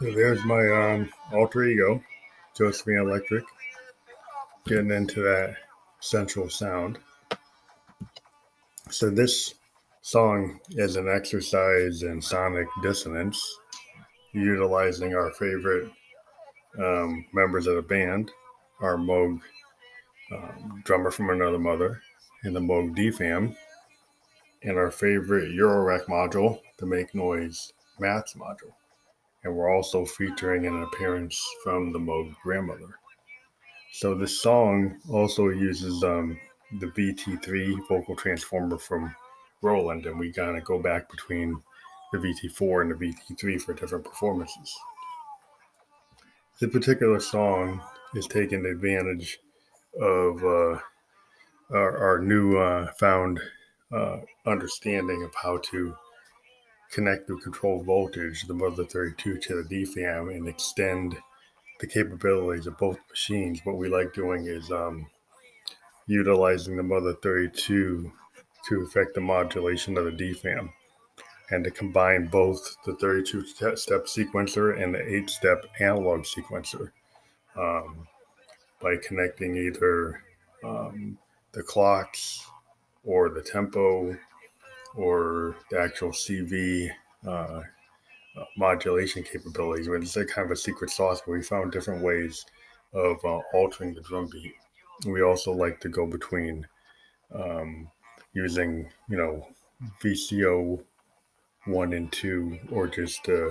So there's my um, alter ego, Josephine Electric, getting into that central sound. So this song is an exercise in sonic dissonance, utilizing our favorite um, members of the band, our Moog um, drummer from another mother, and the Moog DFAM, and our favorite Eurorack module, the Make Noise Maths module. And we're also featuring an appearance from the Moog grandmother. So this song also uses um, the VT3 vocal transformer from Roland, and we kind of go back between the VT4 and the VT3 for different performances. The particular song is taking advantage of uh, our, our, new uh, found uh, understanding of how to connect the control voltage, the Mother 32, to the DFAM and extend the capabilities of both machines. What we like doing is um, utilizing the Mother 32 to affect the modulation of the DFAM and to combine both the 32 step sequencer and the 8 step analog sequencer um, by connecting either um, the clocks or the tempo or the actual CV uh, modulation capabilities. but It's a kind of a secret sauce, but we found different ways of uh, altering the drum beat. We also like to go between um, using, you know, VCO one and two, or just uh,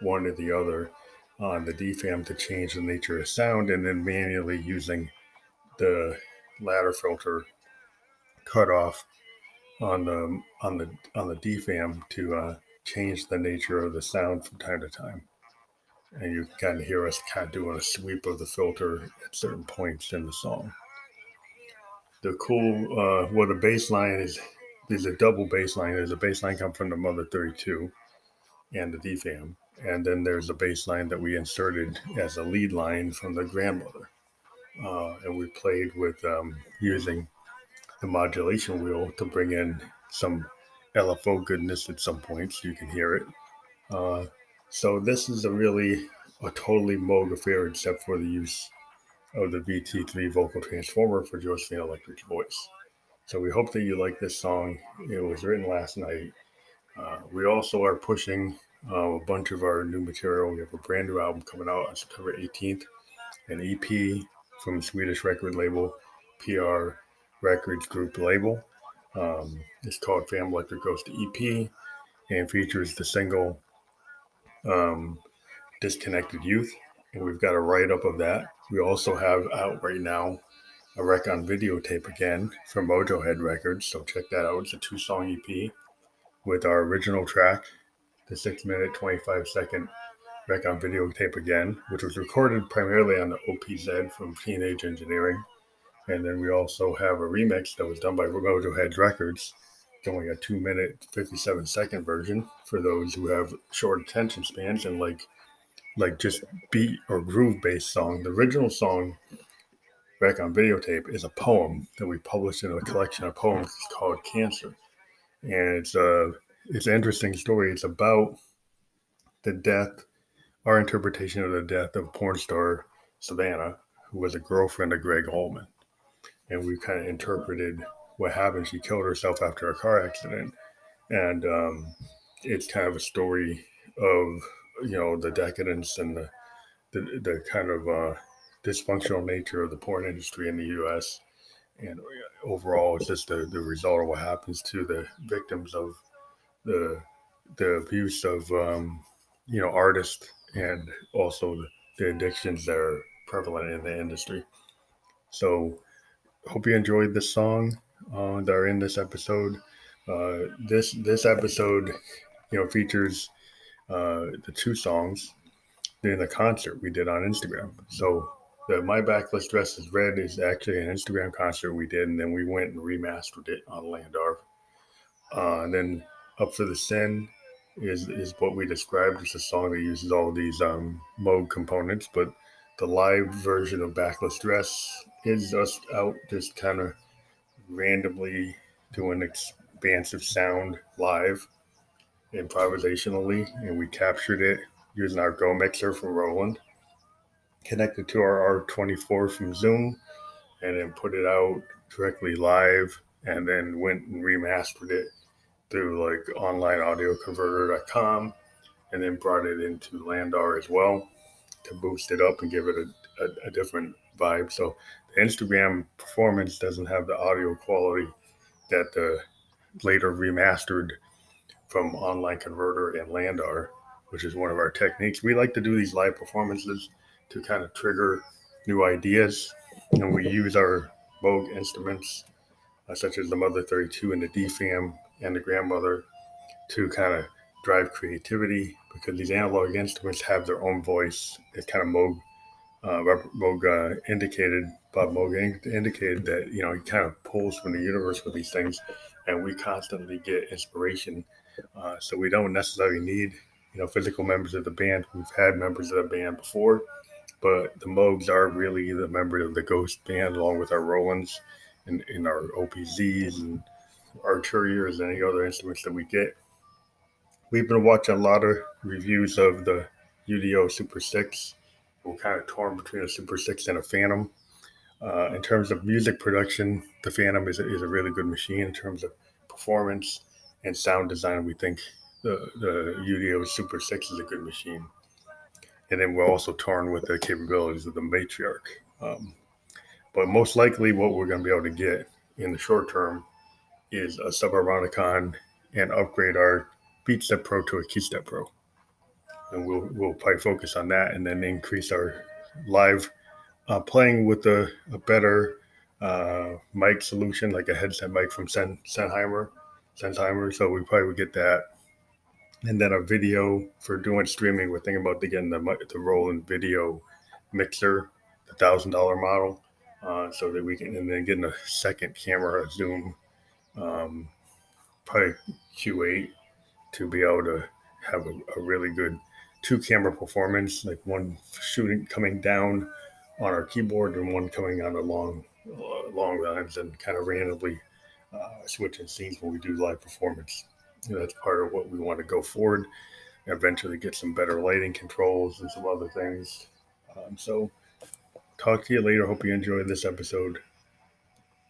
one or the other on the DFAM to change the nature of sound, and then manually using the ladder filter cutoff on the on the on the DFAM to uh, change the nature of the sound from time to time. And you of hear us kind of doing a sweep of the filter at certain points in the song. The cool, uh, well, the bass line is there's a double bass line. There's a bass line come from the Mother 32 and the DFAM. And then there's a bass line that we inserted as a lead line from the grandmother. Uh, and we played with um, using the modulation wheel to bring in some LFO goodness at some points. You can hear it. Uh, so this is a really a totally Moog affair, except for the use of the VT3 vocal transformer for Josephine Electric's voice. So we hope that you like this song. It was written last night. Uh, we also are pushing uh, a bunch of our new material. We have a brand new album coming out on September 18th, an EP from Swedish record label PR Records Group label. Um, it's called Fam Electric Ghost EP and features the single um, Disconnected Youth. And we've got a write up of that. We also have out right now a rec on videotape again from Mojo Head Records. So check that out. It's a two song EP with our original track, the six minute, 25 second rec on videotape again, which was recorded primarily on the OPZ from Teenage Engineering. And then we also have a remix that was done by Mojo Head Records, going a two minute, 57 second version for those who have short attention spans and like like just beat or groove based song. The original song back on videotape is a poem that we published in a collection of poems it's called Cancer. And it's a it's an interesting story. It's about the death, our interpretation of the death of porn star Savannah, who was a girlfriend of Gregg Allman. And we kind of interpreted what happened. She killed herself after a car accident. And um, it's kind of a story of, you know, the decadence and the, the, the kind of uh, dysfunctional nature of the porn industry in the U.S. And overall, it's just the, the result of what happens to the victims of the the abuse of um, you know artists and also the addictions that are prevalent in the industry. So, hope you enjoyed this song uh, that are in this episode. Uh, this this episode, you know, features uh, the two songs in the concert we did on Instagram. So the My Backless Dress is Red is actually an Instagram concert we did, and then we went and remastered it on LANDR. Uh, and then Up for the Sin is is what we described as a song that uses all these um, Moog components, but the live version of Backless Dress is us out just kind of randomly doing expansive sound live. improvisationally, and we captured it using our Go mixer from Roland, connected to our R24 from Zoom, and then put it out directly live, and then went and remastered it through like onlineaudioconverter.com, and then brought it into LANDR as well to boost it up and give it a, a, a different vibe. So the Instagram performance doesn't have the audio quality that the later remastered from Online Converter and LANDR, which is one of our techniques. We like to do these live performances to kind of trigger new ideas, and we use our Moog instruments, uh, such as the Mother 32 and the DFAM and the Grandmother, to kind of drive creativity because these analog instruments have their own voice. It's kind of Moog, uh, Moog uh, indicated, Bob Moog indicated that, you know, he kind of pulls from the universe with these things, and we constantly get inspiration. Uh, so we don't necessarily need, you know, physical members of the band. We've had members of the band before, but the Moogs are really the members of the Ghost band, along with our Rolands and, and our OPZs and our Arturias and any other instruments that we get. We've been watching a lot of reviews of the UDO Super 6. We're kind of torn between a Super 6 and a Phantom. Uh, in terms of music production, the Phantom is a, is a really good machine in terms of performance and sound design. We think the, the UDO Super 6 is a good machine. And then we're also torn with the capabilities of the Matriarch. Um, but most likely, what we're going to be able to get in the short term is a Subharmonicon and upgrade our BeatStep Pro to a KeyStep Pro. And we'll, we'll probably focus on that and then increase our live uh, playing with a, a better uh, mic solution, like a headset mic from Sen, Sennheimer, Sennheimer. So we probably would get that. And then a video for doing streaming. We're thinking about getting the, the Roland video mixer, the thousand dollar model, uh, so that we can, and then getting a second camera, Zoom, um, probably Q8 to be able to have a, a really good two camera performance, like one shooting coming down on our keyboard and one coming on a long, uh, long lines and kind of randomly uh, switching scenes when we do live performance. And that's part of what we want to go forward. and Eventually, get some better lighting controls and some other things. Um, so, talk to you later. Hope you enjoyed this episode.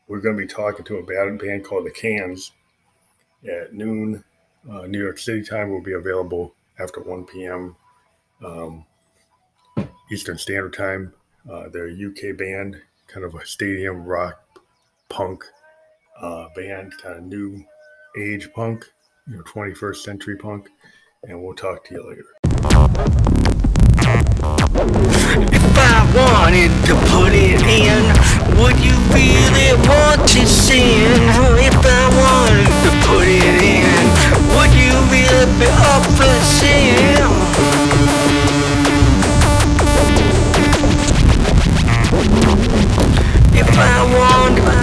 We're going to be talking to a band, band called the Cans at noon uh, New York City time will be available after 1 p.m. Um, Eastern Standard Time. Uh, they're a UK band, kind of a stadium rock punk uh, band, kind of new age punk, you know, 21st century punk. And we'll talk to you later. If I wanted to put it in, would you really want to sin? If I wanted to put it in, would you really be up for sale?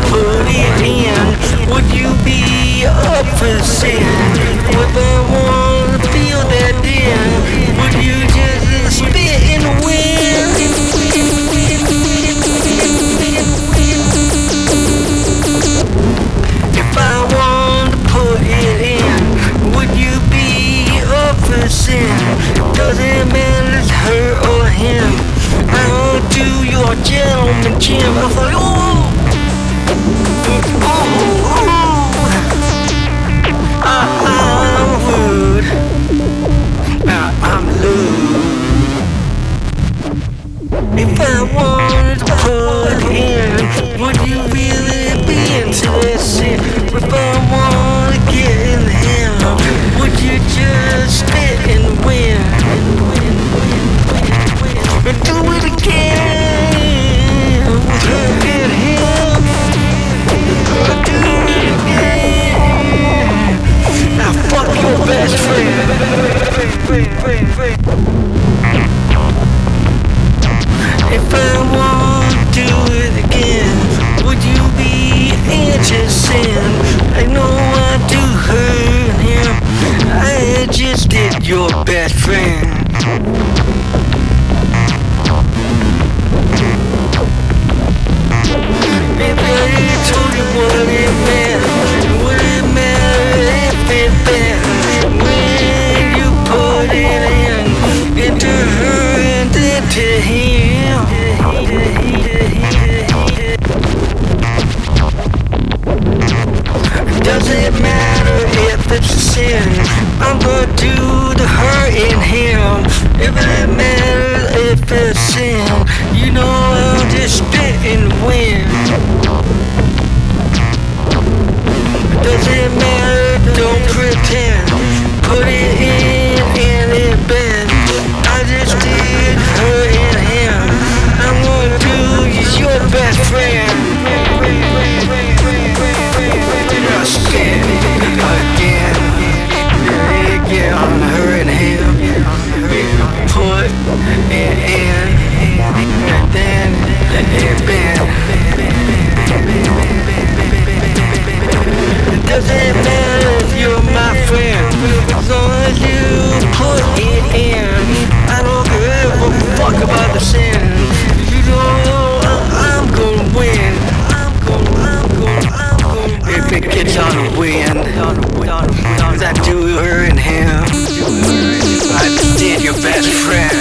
Put it in, would you be up for sale? If I want to feel that din, would you just spit in the wind? If I want to put it in, would you be up for sin? Doesn't matter it's her or him. I'll do your gentleman Jim. I oh, oh, Don't wind that do her and him. I did your best friend.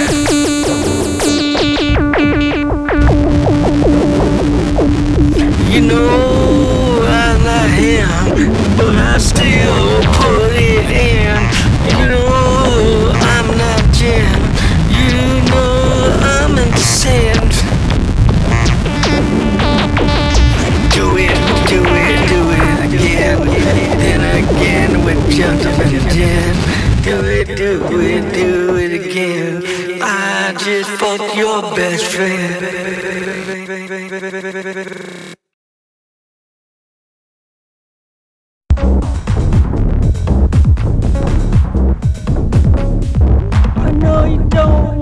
You know I'm not him, but I still put it in. You know. it, gentlemen, again. Do it, do it, do it again. I just fucked your best friend. I know you don't.